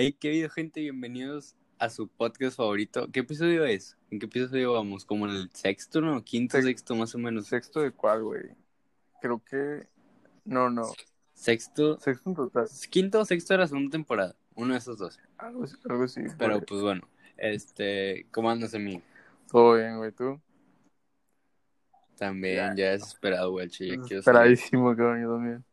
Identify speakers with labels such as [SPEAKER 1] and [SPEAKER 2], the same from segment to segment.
[SPEAKER 1] Hey, qué video, gente, bienvenidos a su podcast favorito. ¿Qué episodio es? ¿En qué episodio vamos? ¿Como en el sexto, no? Quinto,
[SPEAKER 2] Sex-
[SPEAKER 1] sexto, más o menos.
[SPEAKER 2] ¿Sexto de cuál, güey? Creo que. No, no.
[SPEAKER 1] Sexto,
[SPEAKER 2] Sexto en total.
[SPEAKER 1] quinto o sexto de la segunda temporada. Uno de esos dos.
[SPEAKER 2] Algo, algo así.
[SPEAKER 1] Pero
[SPEAKER 2] güey.
[SPEAKER 1] pues bueno, este, ¿cómo andas a mí?
[SPEAKER 2] Todo bien, güey. ¿Tú?
[SPEAKER 1] También,
[SPEAKER 2] Ya.
[SPEAKER 1] ya desesperado, güey, che, ya quiero.
[SPEAKER 2] Esperadísimo, cabrón, yo también.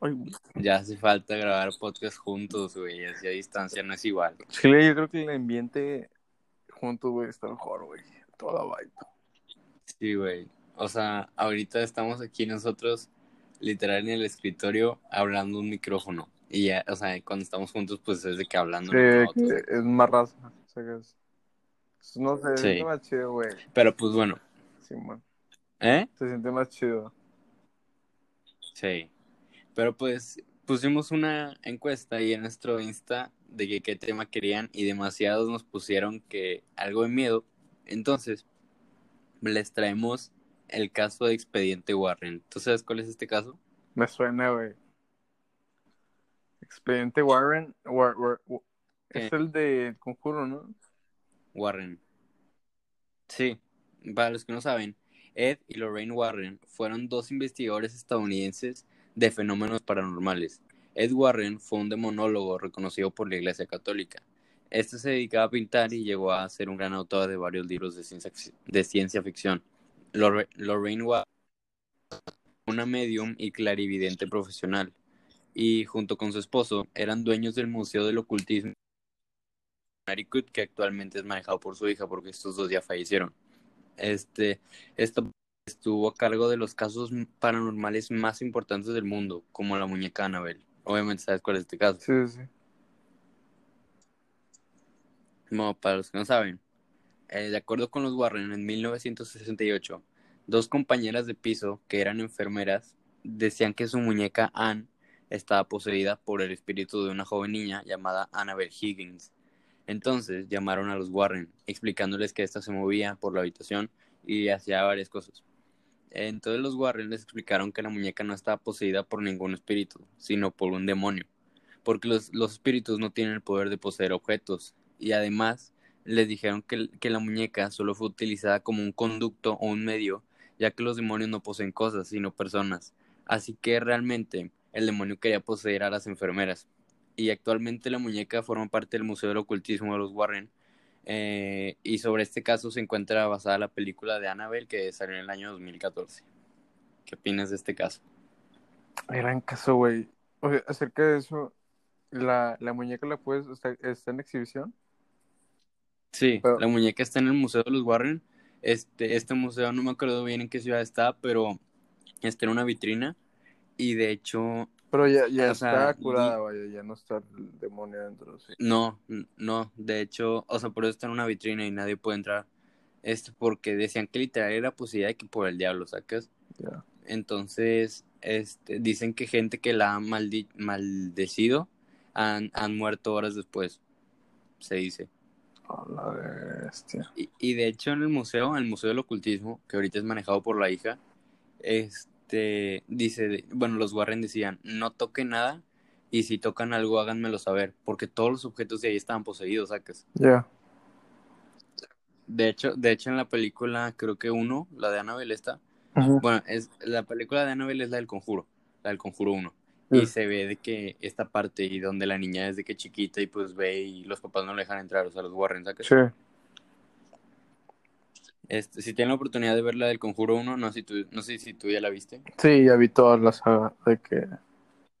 [SPEAKER 2] Ay.
[SPEAKER 1] Ya hace falta grabar podcast juntos, güey, así a distancia no es igual.
[SPEAKER 2] Chile, yo creo que el ambiente juntos, güey, está mejor, güey. Toda vibe.
[SPEAKER 1] Sí, güey. O sea, ahorita estamos aquí nosotros, literal en el escritorio, hablando un micrófono. Y ya, o sea, cuando estamos juntos, pues es de que hablando
[SPEAKER 2] Sí, es más raza. O sea, que es... No sé, se
[SPEAKER 1] Sí.
[SPEAKER 2] siente más chido, güey.
[SPEAKER 1] Pero pues bueno,
[SPEAKER 2] Sí, man.
[SPEAKER 1] ¿eh?
[SPEAKER 2] Se siente más chido.
[SPEAKER 1] Sí. Pero pues pusimos una encuesta ahí en nuestro Insta de que qué tema querían y demasiados nos pusieron que algo de miedo. Entonces, les traemos el caso de Expediente Warren. ¿Tú sabes cuál es este caso?
[SPEAKER 2] Me suena, güey. Expediente Warren. War. Es el de Conjuro, ¿no?
[SPEAKER 1] Warren. Sí, para los que no saben, Ed y Lorraine Warren fueron dos investigadores estadounidenses de fenómenos paranormales. Ed Warren fue un demonólogo reconocido por la Iglesia Católica. Este se dedicaba a pintar y llegó a ser un gran autor de varios libros de ciencia, de ciencia ficción. Lorra- Lorraine Warren una medium y clarividente profesional, y junto con su esposo eran dueños del Museo del Ocultismo que actualmente es manejado por su hija porque estos dos ya fallecieron. Este, esto estuvo a cargo de los casos paranormales más importantes del mundo, como la muñeca Annabelle. Obviamente sabes cuál es este caso.
[SPEAKER 2] Sí, sí.
[SPEAKER 1] Bueno, para los que no saben, eh, de acuerdo con los Warren, en 1968, dos compañeras de piso que eran enfermeras decían que su muñeca Anne estaba poseída por el espíritu de una joven niña llamada Annabelle Higgins. Entonces llamaron a los Warren, explicándoles que ésta se movía por la habitación y hacía varias cosas. Entonces los Warren les explicaron que la muñeca no estaba poseída por ningún espíritu, sino por un demonio, porque los, los espíritus no tienen el poder de poseer objetos, y además les dijeron que, que la muñeca solo fue utilizada como un conducto o un medio, ya que los demonios no poseen cosas, sino personas. Así que realmente el demonio quería poseer a las enfermeras. Y actualmente la muñeca forma parte del Museo del Ocultismo de los Warren. Eh, y sobre este caso se encuentra basada la película de Annabelle que salió en el año 2014. ¿Qué opinas de este caso?
[SPEAKER 2] Gran caso, güey. O sea, acerca de eso, la, la muñeca la puedes, está, está en exhibición.
[SPEAKER 1] Sí,
[SPEAKER 2] Pero-
[SPEAKER 1] la muñeca está en el Museo de los Warren. Este, este museo no me acuerdo bien en qué ciudad está, pero está en una vitrina. Y de hecho,
[SPEAKER 2] Pero ya, ya
[SPEAKER 1] O sea,
[SPEAKER 2] está curada, vaya, ya no está el demonio dentro, sí.
[SPEAKER 1] no, no, de hecho, o sea, por eso está en una vitrina y nadie puede entrar. Este, porque decían que literal era posibilidad de que por el diablo, ¿sacas? Entonces, este, dicen que gente que la ha maldi- maldecido han, han muerto horas después, se dice.
[SPEAKER 2] La bestia.
[SPEAKER 1] Y, y de hecho en el museo, el Museo del Ocultismo, que ahorita es manejado por la hija, este dice, bueno, los Warren decían, no toquen nada y si tocan algo háganmelo saber, porque todos los objetos de ahí estaban poseídos, sacas.
[SPEAKER 2] Ya.
[SPEAKER 1] De hecho, de hecho en la película, creo que uno, la de Annabelle está, bueno, es la película de Annabelle es la del Conjuro, la del Conjuro 1.
[SPEAKER 2] Sí.
[SPEAKER 1] Y se ve de que esta parte y donde la niña es de que chiquita y pues ve y los papás no le dejan entrar, o sea, los Warren, ¿sacas?
[SPEAKER 2] Sí.
[SPEAKER 1] Este, si tienen la oportunidad de ver la del Conjuro 1, no, sé si tú, no sé si tú ya la viste.
[SPEAKER 2] Sí, ya vi toda la saga de que.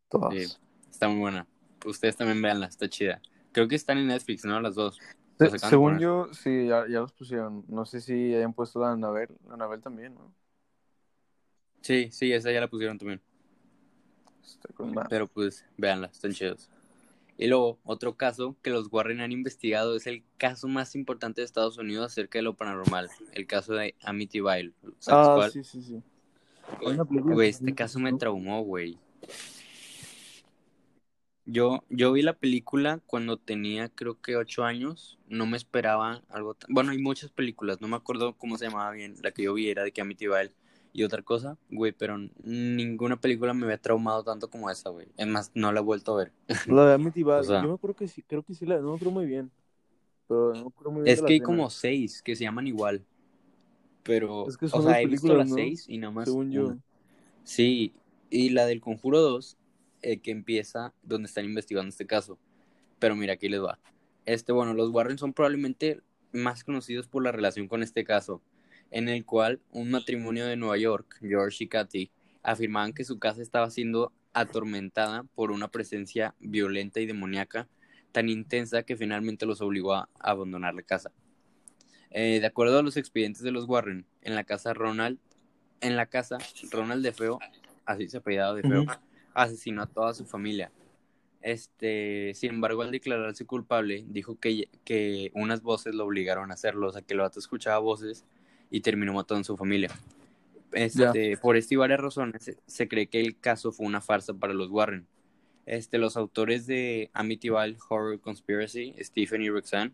[SPEAKER 2] Todas.
[SPEAKER 1] Sí, está muy buena. Ustedes también véanla, está chida. Creo que están en Netflix, ¿no? Las dos.
[SPEAKER 2] Se-
[SPEAKER 1] Las
[SPEAKER 2] según yo, sí, ya, ya los pusieron. No sé si hayan puesto la Anabel. La Anabel también, ¿no?
[SPEAKER 1] Sí, sí, esa ya la pusieron también. Pero pues, véanla, están chidos. Y luego, otro caso que los Warren han investigado es el caso más importante de Estados Unidos acerca de lo paranormal. El caso de Amityville. ¿Sabes
[SPEAKER 2] Ah,
[SPEAKER 1] cuál?
[SPEAKER 2] sí, sí, sí.
[SPEAKER 1] Güey, este caso me traumó, güey. Yo, yo vi la película cuando tenía creo que ocho años. No me esperaba algo tan... Bueno, hay muchas películas, no me acuerdo cómo se llamaba bien. La que yo vi era de que Amityville. Y otra cosa, güey, pero ninguna película me había traumado tanto como esa, güey. Es más, no la he vuelto a ver.
[SPEAKER 2] La de Amityville,
[SPEAKER 1] O sea-
[SPEAKER 2] yo me acuerdo que sí, creo que sí la, no me acuerdo muy bien. Pero no me acuerdo muy bien
[SPEAKER 1] Es que hay como seis que se llaman igual. Pero,
[SPEAKER 2] Es que
[SPEAKER 1] o
[SPEAKER 2] son
[SPEAKER 1] sea,
[SPEAKER 2] dos
[SPEAKER 1] he visto las
[SPEAKER 2] ¿no?
[SPEAKER 1] seis y nada más.
[SPEAKER 2] según yo.
[SPEAKER 1] una. Sí, y la del Conjuro 2, eh, que empieza donde están investigando este caso. Pero mira, aquí les va. Este, bueno, los Warren son probablemente más conocidos por la relación con este caso, en el cual un matrimonio de Nueva York, George y Kathy, afirmaban que su casa estaba siendo atormentada por una presencia violenta y demoníaca tan intensa que finalmente los obligó a abandonar la casa. Eh, de acuerdo a los expedientes de los Warren, en la casa Ronald, en la casa Ronald de Feo, así se apellidaba de Feo, asesinó a toda su familia. Este, sin embargo, al declararse culpable, dijo que, que unas voces lo obligaron a hacerlo, o sea, que el vato escuchaba voces y terminó matando a su familia. Este, por esto y varias razones, se, se cree que el caso fue una farsa para los Warren. Este, los autores de Amityville Horror Conspiracy, Stephen y Roxanne,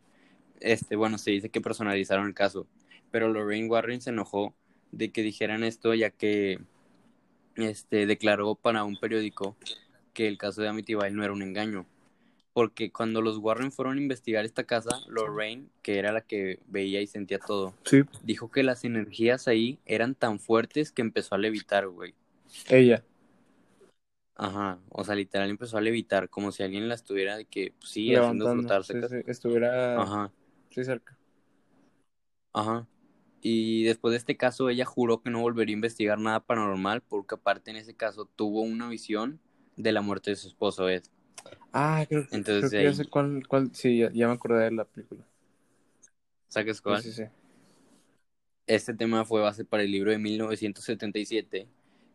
[SPEAKER 1] este, bueno, se dice que personalizaron el caso, pero Lorraine Warren se enojó de que dijeran esto ya que este, declaró para un periódico que el caso de Amityville no era un engaño. Porque cuando los Warren fueron a investigar esta casa, Lorraine, que era la que veía y sentía todo,
[SPEAKER 2] Sí,
[SPEAKER 1] dijo que las energías ahí eran tan fuertes que empezó a levitar, güey.
[SPEAKER 2] ella.
[SPEAKER 1] Ajá, o sea, literal empezó a levitar, como si alguien la estuviera de que, pues, sí, haciendo
[SPEAKER 2] levantando.
[SPEAKER 1] flotarse.
[SPEAKER 2] Sí, sí, estuviera
[SPEAKER 1] Ajá,
[SPEAKER 2] sí, cerca.
[SPEAKER 1] ajá. Y después de este caso, ella juró que no volvería a investigar nada paranormal, porque aparte en ese caso tuvo una visión de la muerte de su esposo, Ed.
[SPEAKER 2] Ah, creo, que-
[SPEAKER 1] Entonces,
[SPEAKER 2] creo que ya sé cuál, cuál, sí, ya, ya me acordé de la película.
[SPEAKER 1] ¿Sabes cuál?
[SPEAKER 2] sí, sí.
[SPEAKER 1] Este tema fue base para el libro de 1977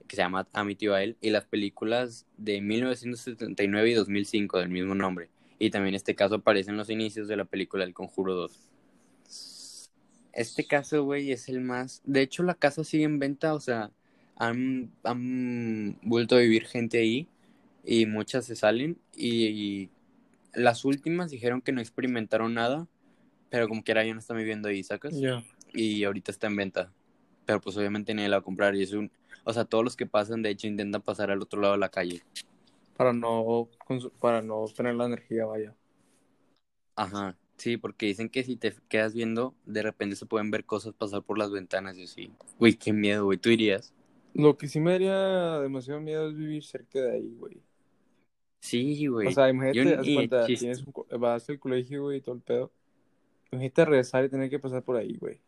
[SPEAKER 1] que se llama Amityville y las películas de 1979 y 2005 del mismo nombre. Y también este caso aparece en los inicios de la película El Conjuro 2. Este caso, güey, es el más... De hecho, la casa sigue en venta, o sea, han, han vuelto a vivir gente ahí y muchas se salen y, y las últimas dijeron que no experimentaron nada, pero como quiera ya no están viviendo ahí, ¿sacas?
[SPEAKER 2] Ya.
[SPEAKER 1] y ahorita está en venta. Pero pues obviamente nadie la va a comprar y es un... O sea, todos los que pasan, de hecho, intentan pasar al otro lado de la calle.
[SPEAKER 2] Para no, para no tener la energía, vaya.
[SPEAKER 1] Ajá. Sí, porque dicen que si te quedas viendo, de repente se pueden ver cosas pasar por las ventanas y así. Uy, qué miedo, güey. ¿Tú irías?
[SPEAKER 2] Lo que sí me daría demasiado miedo es vivir cerca de ahí, güey.
[SPEAKER 1] Sí, güey.
[SPEAKER 2] O sea, imagínate,
[SPEAKER 1] Yo
[SPEAKER 2] cuenta, tienes vas al colegio, güey, y todo el pedo. Imagínate regresar y tener que pasar por ahí, güey.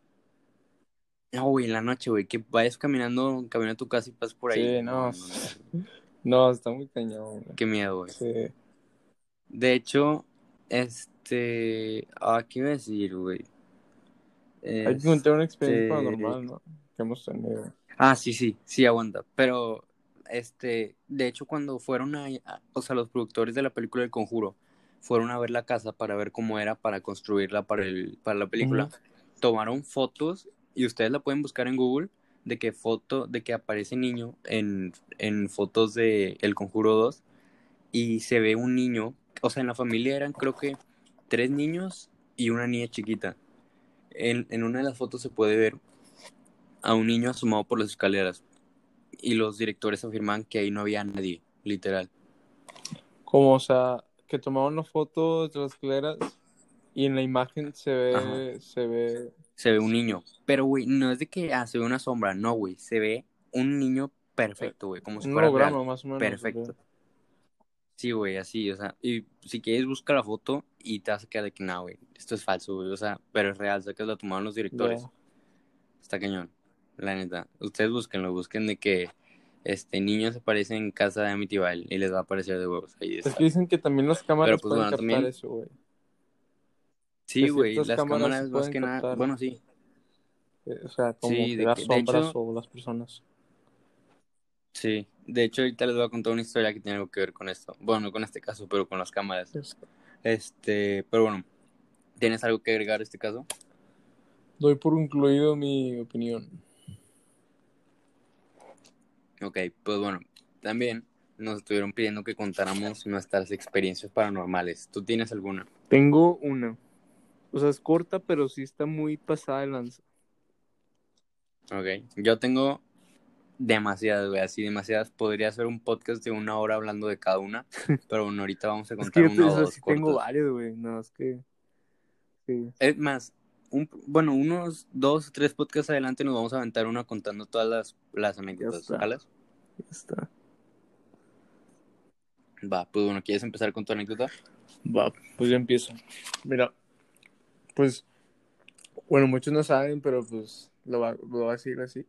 [SPEAKER 1] No, güey, en la noche, güey, que vayas caminando, camino a tu casa y pasas por ahí.
[SPEAKER 2] Sí, no. No, está muy cañón, güey.
[SPEAKER 1] Qué miedo, güey.
[SPEAKER 2] Sí.
[SPEAKER 1] De hecho, este... Ah, ¿qué iba a decir, güey?
[SPEAKER 2] Hay que contar una experiencia
[SPEAKER 1] Este-
[SPEAKER 2] paranormal, ¿no? Que hemos tenido.
[SPEAKER 1] Ah, sí, sí, sí, aguanta. Pero, este, de hecho, cuando fueron a, a- o sea, los productores de la película El Conjuro fueron a ver la casa para ver cómo era para construirla para el, para la película, tomaron fotos y ustedes la pueden buscar en Google de que foto, de que aparece niño en, en fotos de El Conjuro 2 y se ve un niño, o sea, en la familia eran creo que tres niños y una niña chiquita. En, en una de las fotos se puede ver a un niño asomado por las escaleras y los directores afirman que ahí no había nadie, literal.
[SPEAKER 2] Como, o sea, que tomaron una foto de las escaleras y en la imagen se ve,
[SPEAKER 1] Ajá.
[SPEAKER 2] se ve.
[SPEAKER 1] Se ve un niño, pero güey, no es de que ah, se ve una sombra, no, güey, se ve un niño perfecto, güey, como si
[SPEAKER 2] Un
[SPEAKER 1] fuera
[SPEAKER 2] holograma,
[SPEAKER 1] real.
[SPEAKER 2] más o menos.
[SPEAKER 1] Perfecto. Sí, güey, así, o sea, y si quieres busca la foto y te vas a quedar de que no, güey, esto es falso, güey, o sea, pero es real, sé que la tomaron los directores. Está cañón, la neta. Ustedes búsquenlo, busquen de que este niño se aparece en casa de Amityville y les va a aparecer de huevos. Ahí
[SPEAKER 2] Es
[SPEAKER 1] está.
[SPEAKER 2] que dicen que también las cámaras
[SPEAKER 1] pues,
[SPEAKER 2] pueden
[SPEAKER 1] bueno,
[SPEAKER 2] captar
[SPEAKER 1] también-
[SPEAKER 2] eso, güey.
[SPEAKER 1] Sí,
[SPEAKER 2] que
[SPEAKER 1] güey, las
[SPEAKER 2] cámaras
[SPEAKER 1] cámaras, más que nada, bueno, sí,
[SPEAKER 2] Eh, O sea, como
[SPEAKER 1] Sí, de
[SPEAKER 2] las sombras
[SPEAKER 1] hecho-
[SPEAKER 2] o las personas.
[SPEAKER 1] sí. De hecho, ahorita les voy a contar una historia que tiene algo que ver con esto. Bueno, no con este caso, pero con las cámaras. Este, pero bueno, ¿tienes algo que agregar a este caso?
[SPEAKER 2] Doy por incluido mi opinión.
[SPEAKER 1] Ok, pues bueno, también nos estuvieron pidiendo que contáramos nuestras experiencias paranormales. ¿Tú tienes alguna?
[SPEAKER 2] Tengo una. O sea, es corta, pero sí está muy pasada de lanza.
[SPEAKER 1] Ok, yo tengo Demasiadas, güey, así demasiadas. Podría ser un podcast de una hora hablando de cada una, pero bueno, ahorita vamos a
[SPEAKER 2] Es
[SPEAKER 1] contar
[SPEAKER 2] que yo te-
[SPEAKER 1] una
[SPEAKER 2] o
[SPEAKER 1] dos
[SPEAKER 2] sí tengo varios, güey. No, es que. Sí.
[SPEAKER 1] Es más, un, bueno, unos dos o tres podcasts adelante nos vamos a aventar una contando todas las, las anécdotas.
[SPEAKER 2] Ya está.
[SPEAKER 1] Va, pues bueno, ¿quieres empezar con tu anécdota?
[SPEAKER 2] Va, pues ya empiezo. Mira, pues, bueno, muchos no saben, pero pues lo va- lo voy a decir así.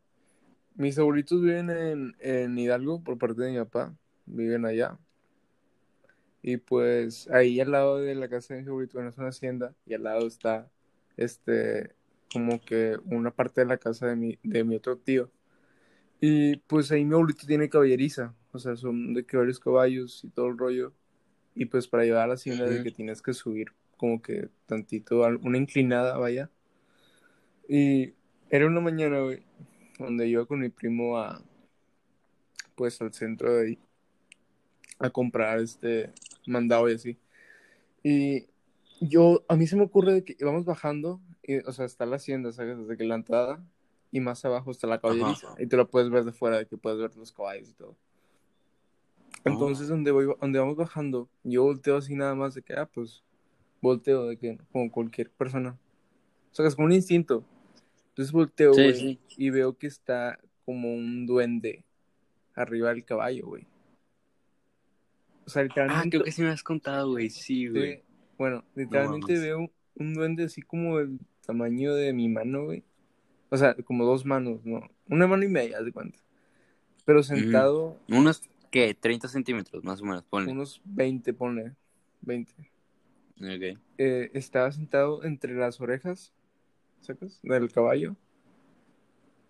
[SPEAKER 2] Mis abuelitos viven en, en Hidalgo por parte de mi papá, viven allá. Y pues ahí al lado de la casa de mi abuelito, bueno, es una hacienda, y al lado está, este, como que una parte de la casa de mi, de mi otro tío. Y pues ahí mi abuelito tiene caballeriza, o sea, son de que varios caballos y todo el rollo. Y pues para llevar a la hacienda de que tienes que subir como que tantito, una inclinada, vaya. Y era una mañana, güey, donde iba con mi primo a, pues al centro de ahí, a comprar este mandado y así. Y yo, a mí se me ocurre de que íbamos bajando, y, o sea, está la hacienda, ¿sabes? Desde que la entrada, y más abajo está la caballeriza.
[SPEAKER 1] Ajá.
[SPEAKER 2] Y te lo puedes ver de fuera, de que puedes ver los caballos y todo. Entonces, donde voy, donde vamos bajando, yo volteo así nada más de que, ah, pues, volteo de que, como cualquier persona. O sea, es como un instinto. Entonces volteo,
[SPEAKER 1] Sí,
[SPEAKER 2] y veo que está como un duende arriba del caballo, güey. O sea,
[SPEAKER 1] Ah,
[SPEAKER 2] literalmente.
[SPEAKER 1] creo que sí me has contado, güey, sí, güey.
[SPEAKER 2] Bueno, literalmente veo un duende así como el tamaño de mi mano, güey. O sea, como dos manos, ¿no? Una mano y media, haz de cuenta. Pero sentado
[SPEAKER 1] Unos, ¿qué? 30 centímetros, más o menos, ponle.
[SPEAKER 2] unos 20, ponle. 20.
[SPEAKER 1] Ok.
[SPEAKER 2] Eh, estaba sentado entre las orejas, ¿sacas? Del caballo.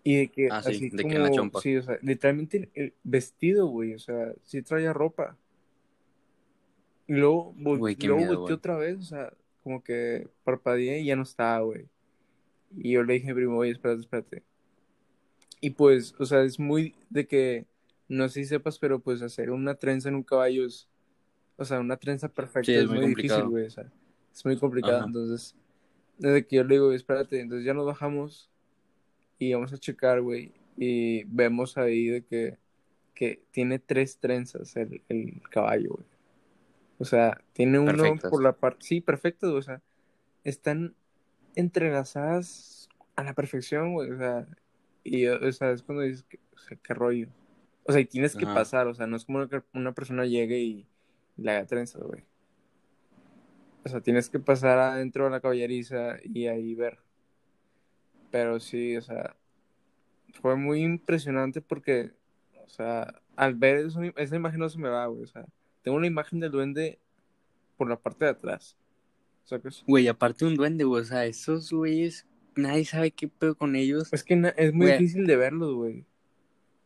[SPEAKER 2] Y de que
[SPEAKER 1] Ah, sí,
[SPEAKER 2] así
[SPEAKER 1] de que
[SPEAKER 2] como,
[SPEAKER 1] en la chompa.
[SPEAKER 2] sí, o sea, literalmente el vestido, güey, o sea, sí traía ropa. Y luego, vol-
[SPEAKER 1] Güey, qué
[SPEAKER 2] luego
[SPEAKER 1] miedo, güey.
[SPEAKER 2] otra vez, o sea, como que parpadeé y ya no estaba, güey. Y yo le dije a mi primo, oye, espérate, espérate. Y pues, o sea, es muy de que, no sé si sepas, pero pues hacer una trenza en un caballo es, o sea, una trenza perfecta
[SPEAKER 1] Sí,
[SPEAKER 2] es,
[SPEAKER 1] es muy
[SPEAKER 2] muy difícil,
[SPEAKER 1] complicado.
[SPEAKER 2] güey, o sea, es muy complicado.
[SPEAKER 1] Ajá.
[SPEAKER 2] Entonces, desde que yo le digo, espérate, entonces ya nos bajamos y vamos a checar, güey, y vemos ahí de que, que tiene tres trenzas el, el caballo, güey. O sea, tiene uno por la parte, sí, perfectas, o sea, están entrelazadas a la perfección, güey, o sea, y, o sea, es cuando dices, que, o sea, qué rollo. O sea, y tienes que
[SPEAKER 1] Ajá.
[SPEAKER 2] pasar, o sea, no es como que una persona llegue y le haga trenzas, güey. O sea, tienes que pasar adentro de la caballeriza y ahí ver. Pero sí, o sea, fue muy impresionante porque, o sea, al ver eso, esa imagen no se me va, güey. O sea, tengo una imagen del duende por la parte de atrás. ¿Sacas?
[SPEAKER 1] Güey, aparte un duende, güey, o sea, esos güeyes, nadie sabe qué pedo con ellos.
[SPEAKER 2] Es que es muy
[SPEAKER 1] Güey.
[SPEAKER 2] difícil de verlos, güey.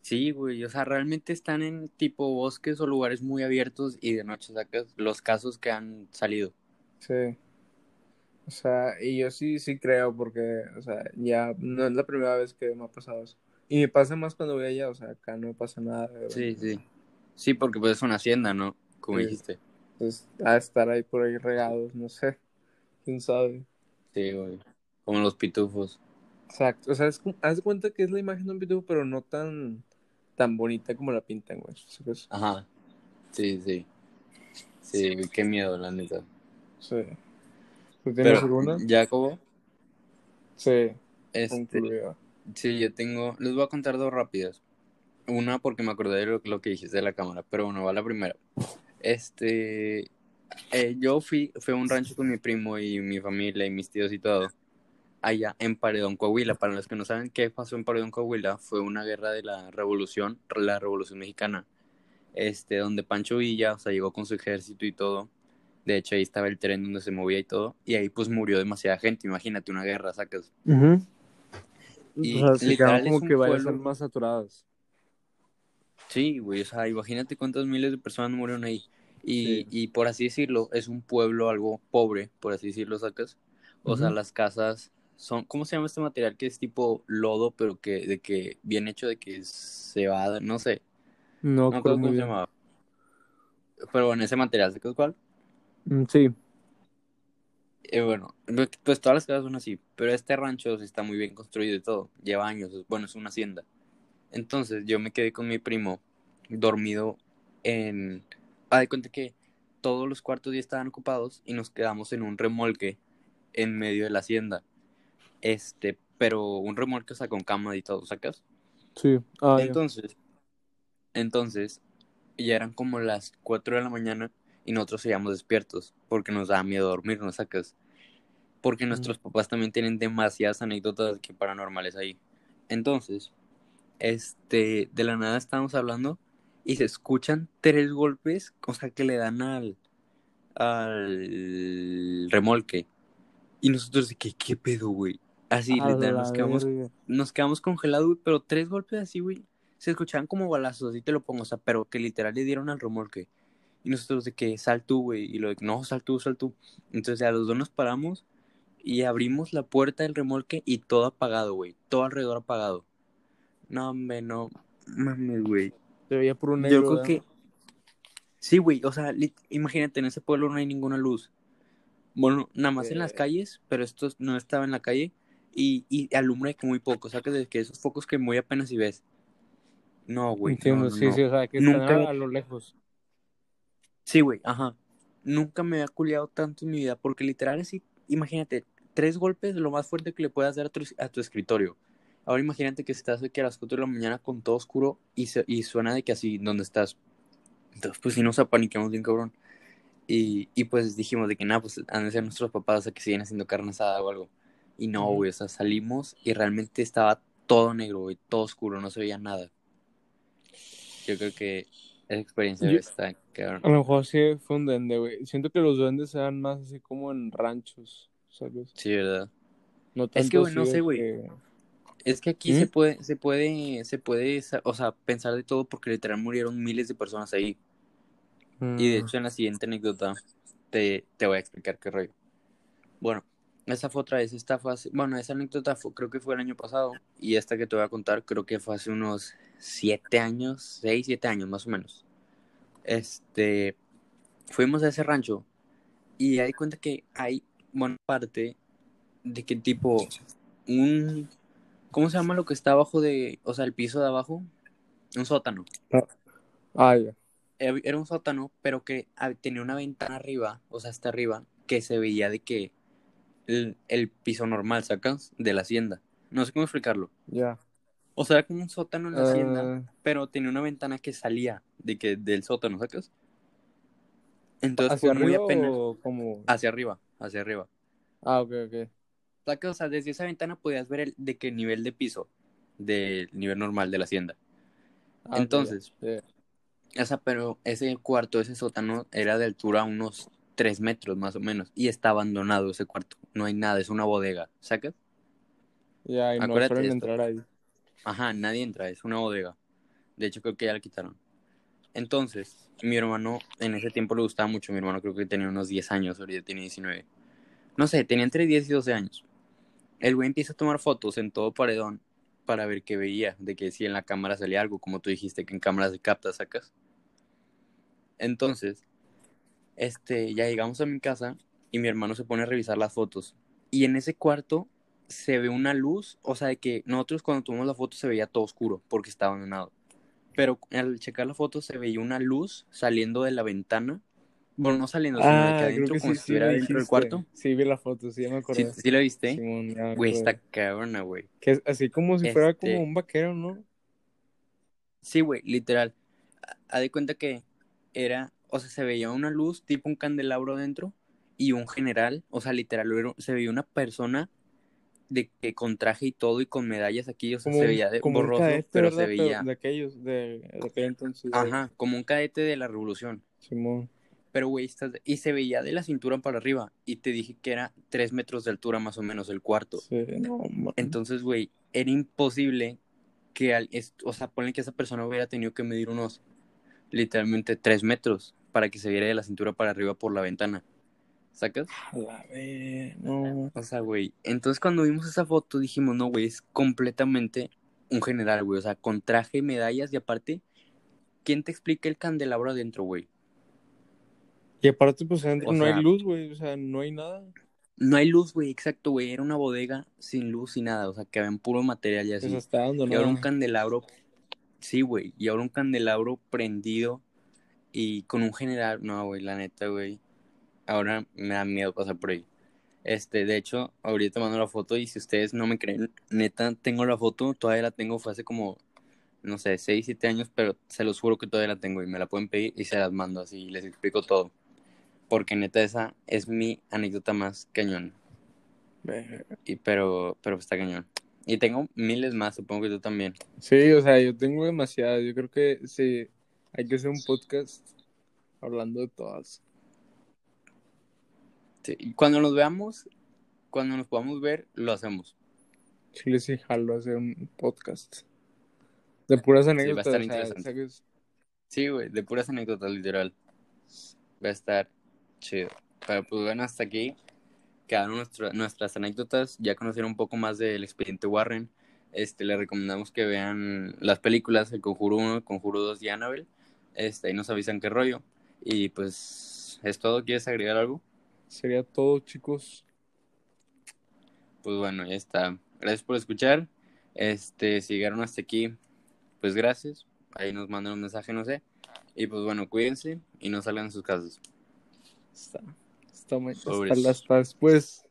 [SPEAKER 1] Sí, güey, o sea, realmente están en tipo bosques o lugares muy abiertos y de noche sacas los casos que han salido.
[SPEAKER 2] Sí. O sea, y yo sí, sí creo porque, o sea, ya no es la primera vez que me ha pasado eso. Y me pasa más cuando voy allá, o sea, acá no me pasa nada.
[SPEAKER 1] Sí, sí. Sí, porque pues es una hacienda, ¿no? Como
[SPEAKER 2] Sí.
[SPEAKER 1] dijiste.
[SPEAKER 2] A estar ahí por ahí regados, no sé. ¿Quién sabe?
[SPEAKER 1] Sí, güey. Como los pitufos.
[SPEAKER 2] Exacto. O sea, es haz de cuenta que es la imagen de un pitufo, pero no tan, tan bonita como la pintan, güey. ¿Sabes?
[SPEAKER 1] Ajá. Sí, sí. Sí, güey, qué miedo, la neta.
[SPEAKER 2] Sí. ¿Tú tienes
[SPEAKER 1] Pero,
[SPEAKER 2] alguna?
[SPEAKER 1] Jacobo,
[SPEAKER 2] Sí,
[SPEAKER 1] este, sí, yo tengo, les voy a contar dos rápidas. Una porque me acordé de lo, lo que dijiste de la cámara, pero bueno, va la primera. Este, eh, yo fui, fui a un rancho con mi primo y mi familia y mis tíos y todo, allá en Paredón, Coahuila. Para los que no saben qué pasó en Paredón, Coahuila, fue una guerra de la revolución, la revolución mexicana, este, donde Pancho Villa, o sea, llegó con su ejército y todo. De hecho, ahí estaba el tren donde se movía y todo, y ahí pues murió demasiada gente. Imagínate una guerra, sacas. Y
[SPEAKER 2] o sea, se
[SPEAKER 1] literal
[SPEAKER 2] quedaron como
[SPEAKER 1] es un
[SPEAKER 2] que varias
[SPEAKER 1] pueblo-
[SPEAKER 2] almas saturadas.
[SPEAKER 1] Sí, güey, o sea, imagínate cuántas miles de personas murieron ahí. Y,
[SPEAKER 2] Sí.
[SPEAKER 1] y por así decirlo, es un pueblo algo pobre, por así decirlo, sacas. O sea, las casas son, ¿cómo se llama este material que es tipo lodo, pero que, de que, bien hecho de que se va, no sé,
[SPEAKER 2] No,
[SPEAKER 1] no
[SPEAKER 2] creo
[SPEAKER 1] cómo se llamaba. Pero bueno, ese material, ¿sabes cuál?
[SPEAKER 2] Mm, Sí,
[SPEAKER 1] Eh, bueno, pues todas las casas son así, pero este rancho sí está muy bien construido y todo, lleva años, bueno, es una hacienda. Entonces yo me quedé con mi primo dormido en... Ah, de cuenta que todos los cuartos ya estaban ocupados y nos quedamos en un remolque en medio de la hacienda. Este, pero un remolque, o sea, con cama y todo, ¿sacas?
[SPEAKER 2] Sí. Ah, ya.
[SPEAKER 1] Entonces, entonces, ya eran como las 4 de la mañana y nosotros seguíamos despiertos porque nos daba miedo dormir, ¿no sacas? Porque nuestros papás también tienen demasiadas anécdotas que paranormales ahí. Entonces, este, de la nada estábamos hablando y se escuchan tres golpes, o sea, que le dan al, al remolque. Y nosotros de que, ¿qué pedo, güey? Así,
[SPEAKER 2] A
[SPEAKER 1] literal,
[SPEAKER 2] la
[SPEAKER 1] nos quedamos,
[SPEAKER 2] verga.
[SPEAKER 1] nos quedamos congelados, güey, pero tres golpes así, güey. Se escuchaban como balazos, así te lo pongo, o sea, pero que literal le dieron al remolque. Y nosotros de que sal tú, güey. Y lo de que no, sal tú, sal tú. Entonces a los dos nos paramos y abrimos la puerta del remolque y todo apagado, güey. Todo alrededor apagado. No, hombre, no mames, güey.
[SPEAKER 2] Se veía por un negro.
[SPEAKER 1] Yo creo
[SPEAKER 2] ¿verdad?
[SPEAKER 1] que. Sí, güey. O sea, imagínate, en ese pueblo no hay ninguna luz. Bueno, nada más en las
[SPEAKER 2] Eh.
[SPEAKER 1] calles, pero esto no estaba en la calle. Y, y alumbra que muy poco. Sacas de que esos focos que muy apenas si ves. No, güey. no,
[SPEAKER 2] Entiendo,
[SPEAKER 1] no,
[SPEAKER 2] sí,
[SPEAKER 1] no.
[SPEAKER 2] sí, o sea, que
[SPEAKER 1] Nunca-
[SPEAKER 2] a lo lejos.
[SPEAKER 1] Sí, güey, ajá. Nunca me había culiado tanto en mi vida, porque literal así, imagínate, tres golpes lo más fuerte que le puedas dar a tu, a tu escritorio. Ahora imagínate que estás de que a las 4 de la mañana con todo oscuro y, se- y suena de que así, donde estás. Entonces, pues sí nos apaniquemos bien, cabrón. Y, y pues dijimos de que nada, pues han de ser nuestros papás, o sea, que siguen haciendo carne asada o algo. Y no, güey, o sea, salimos y realmente estaba todo negro, güey, todo oscuro, no se veía nada. Yo creo que esa experiencia
[SPEAKER 2] Yo-
[SPEAKER 1] está, cabrón.
[SPEAKER 2] A lo mejor sí fue un duende, güey. Siento que los duendes eran más así como en ranchos, ¿sabes?
[SPEAKER 1] Sí, ¿verdad?
[SPEAKER 2] No
[SPEAKER 1] Es que,
[SPEAKER 2] tanto
[SPEAKER 1] güey, no sé, güey.
[SPEAKER 2] que-
[SPEAKER 1] Es que aquí
[SPEAKER 2] ¿Mm?
[SPEAKER 1] se puede, se puede, se puede, o sea, pensar de todo porque literal murieron miles de personas ahí. Y de
[SPEAKER 2] Mm,
[SPEAKER 1] hecho en la siguiente anécdota te, te voy a explicar qué rollo. Bueno, esa fue otra vez, esta fue hace- bueno, esa anécdota fue- creo que fue el año pasado y esta que te voy a contar creo que fue hace unos siete años, seis, siete años más o menos. Este, fuimos a ese rancho y hay cuenta que hay buena parte de que tipo un, ¿cómo se llama lo que está abajo de, o sea, el piso de abajo? Un sótano.
[SPEAKER 2] Ah, ya.
[SPEAKER 1] Era era un sótano, pero que hab- tenía una ventana arriba, o sea, hasta arriba, que se veía de que el, el piso normal, ¿sacas? De la hacienda. No sé cómo explicarlo.
[SPEAKER 2] Ya.
[SPEAKER 1] O sea, era como un sótano en la hacienda,
[SPEAKER 2] Ah,
[SPEAKER 1] pero tenía una ventana que salía de que del sótano, ¿sacas? Entonces
[SPEAKER 2] ¿Hacia
[SPEAKER 1] fue muy
[SPEAKER 2] arriba
[SPEAKER 1] apenas
[SPEAKER 2] como...?
[SPEAKER 1] hacia arriba, hacia arriba.
[SPEAKER 2] Ah, ok, ok.
[SPEAKER 1] O sea, desde esa ventana podías ver el de qué nivel de piso, del nivel normal de la hacienda.
[SPEAKER 2] Ah.
[SPEAKER 1] Entonces. O sea, pero ese cuarto, ese sótano, era de altura unos 3 metros más o menos. Y está abandonado ese cuarto. No hay nada, es una bodega. ¿Sacas?
[SPEAKER 2] Ya, y no
[SPEAKER 1] Acuérdate
[SPEAKER 2] fueron
[SPEAKER 1] de
[SPEAKER 2] entrar ahí.
[SPEAKER 1] Ajá, nadie entra, es una bodega. De hecho, creo que ya la quitaron. Entonces, mi hermano, en ese tiempo le gustaba mucho. Mi hermano creo que tenía unos 10 años, ahorita tiene 19. No sé, tenía entre 10 y 12 años. El güey empieza a tomar fotos en todo paredón para ver qué veía, de que si en la cámara salía algo, como tú dijiste, que en cámara se capta, sacas. Entonces, este, ya llegamos a mi casa y mi hermano se pone a revisar las fotos. Y en ese cuarto se ve una luz, o sea, de que nosotros cuando tomamos la foto se veía todo oscuro porque estaba abandonado. Pero al checar la foto se veía una luz saliendo de la ventana. Bueno, no saliendo, sino de que
[SPEAKER 2] Ah,
[SPEAKER 1] adentro,
[SPEAKER 2] que
[SPEAKER 1] como
[SPEAKER 2] sí,
[SPEAKER 1] si
[SPEAKER 2] sí
[SPEAKER 1] estuviera dentro del cuarto.
[SPEAKER 2] Sí, vi la foto, sí, ya me
[SPEAKER 1] ¿Sí,
[SPEAKER 2] acordé.
[SPEAKER 1] sí la viste?
[SPEAKER 2] Simón, ya
[SPEAKER 1] Güey, está cabrona, güey.
[SPEAKER 2] Que es así como si fuera como
[SPEAKER 1] Este-
[SPEAKER 2] un vaquero, ¿no?
[SPEAKER 1] Sí, güey, literal. Ha- Haz de cuenta que era, o sea, se veía una luz, tipo un candelabro dentro, y un general, o sea, literal, era- se veía una persona de que con traje y todo y con medallas aquí, o sea,
[SPEAKER 2] Como
[SPEAKER 1] se veía de,
[SPEAKER 2] como un
[SPEAKER 1] borroso,
[SPEAKER 2] cadete,
[SPEAKER 1] pero
[SPEAKER 2] ¿verdad?
[SPEAKER 1] se veía,
[SPEAKER 2] de aquellos, de, de aquel entonces.
[SPEAKER 1] ajá, como un cadete de la revolución.
[SPEAKER 2] Simón.
[SPEAKER 1] Pero, güey, y se veía de la cintura para arriba, y te dije que era tres metros de altura más o menos el cuarto.
[SPEAKER 2] Sí, no.
[SPEAKER 1] Entonces, güey, era imposible que, al, es- o sea, ponle que esa persona hubiera tenido que medir unos, literalmente, tres metros para que se viera de la cintura para arriba por la ventana. ¿Sacas?
[SPEAKER 2] A la vez, no.
[SPEAKER 1] O sea, güey, entonces cuando vimos esa foto dijimos, no, güey, es completamente un general, güey, o sea, con traje medallas y aparte, ¿quién te explica el candelabro adentro, güey?
[SPEAKER 2] Y aparte, pues adentro
[SPEAKER 1] O
[SPEAKER 2] no
[SPEAKER 1] sea-
[SPEAKER 2] hay luz, güey, o sea, no hay nada.
[SPEAKER 1] No hay luz, güey, exacto, güey, era una bodega sin luz y nada, o sea, que había puro material y así.
[SPEAKER 2] Pues está
[SPEAKER 1] Y ahora un candelabro, Sí, güey. Y ahora un candelabro prendido y con un general. No, güey, la neta, güey. Ahora me da miedo pasar por ahí. Este, de hecho, ahorita mando la foto y si ustedes no me creen, neta, tengo la foto, todavía la tengo, fue hace como, no sé, 6, 7 años, pero se los juro que todavía la tengo y me la pueden pedir y se las mando así y les explico todo. Porque neta, esa es mi anécdota más cañón. Y, pero, pero está cañón. Y tengo miles más, supongo que tú también.
[SPEAKER 2] Sí, o sea, yo tengo demasiadas. Yo creo que sí, hay que hacer un podcast hablando de todas.
[SPEAKER 1] Sí, y cuando nos veamos, cuando nos podamos ver, lo hacemos.
[SPEAKER 2] Sí, sí, jalo hacer un podcast. De puras anécdotas.
[SPEAKER 1] Sí, va a estar interesante. Sí, güey, de puras anécdotas, literal. Va a estar chido. Pero pues bueno, hasta aquí quedaron nuestras anécdotas, ya conocieron un poco más del expediente Warren. Este, les recomendamos que vean las películas, El Conjuro 1, El Conjuro 2 y Annabelle. Este, ahí nos avisan qué rollo. Y pues es todo. ¿Quieres agregar algo?
[SPEAKER 2] Sería todo, chicos.
[SPEAKER 1] Pues bueno, ya está. Gracias por escuchar. Este, si llegaron hasta aquí, pues gracias. Ahí nos mandan un mensaje, no sé. Y pues bueno, cuídense y no salgan de sus casas.
[SPEAKER 2] Está. Hasta, hasta después.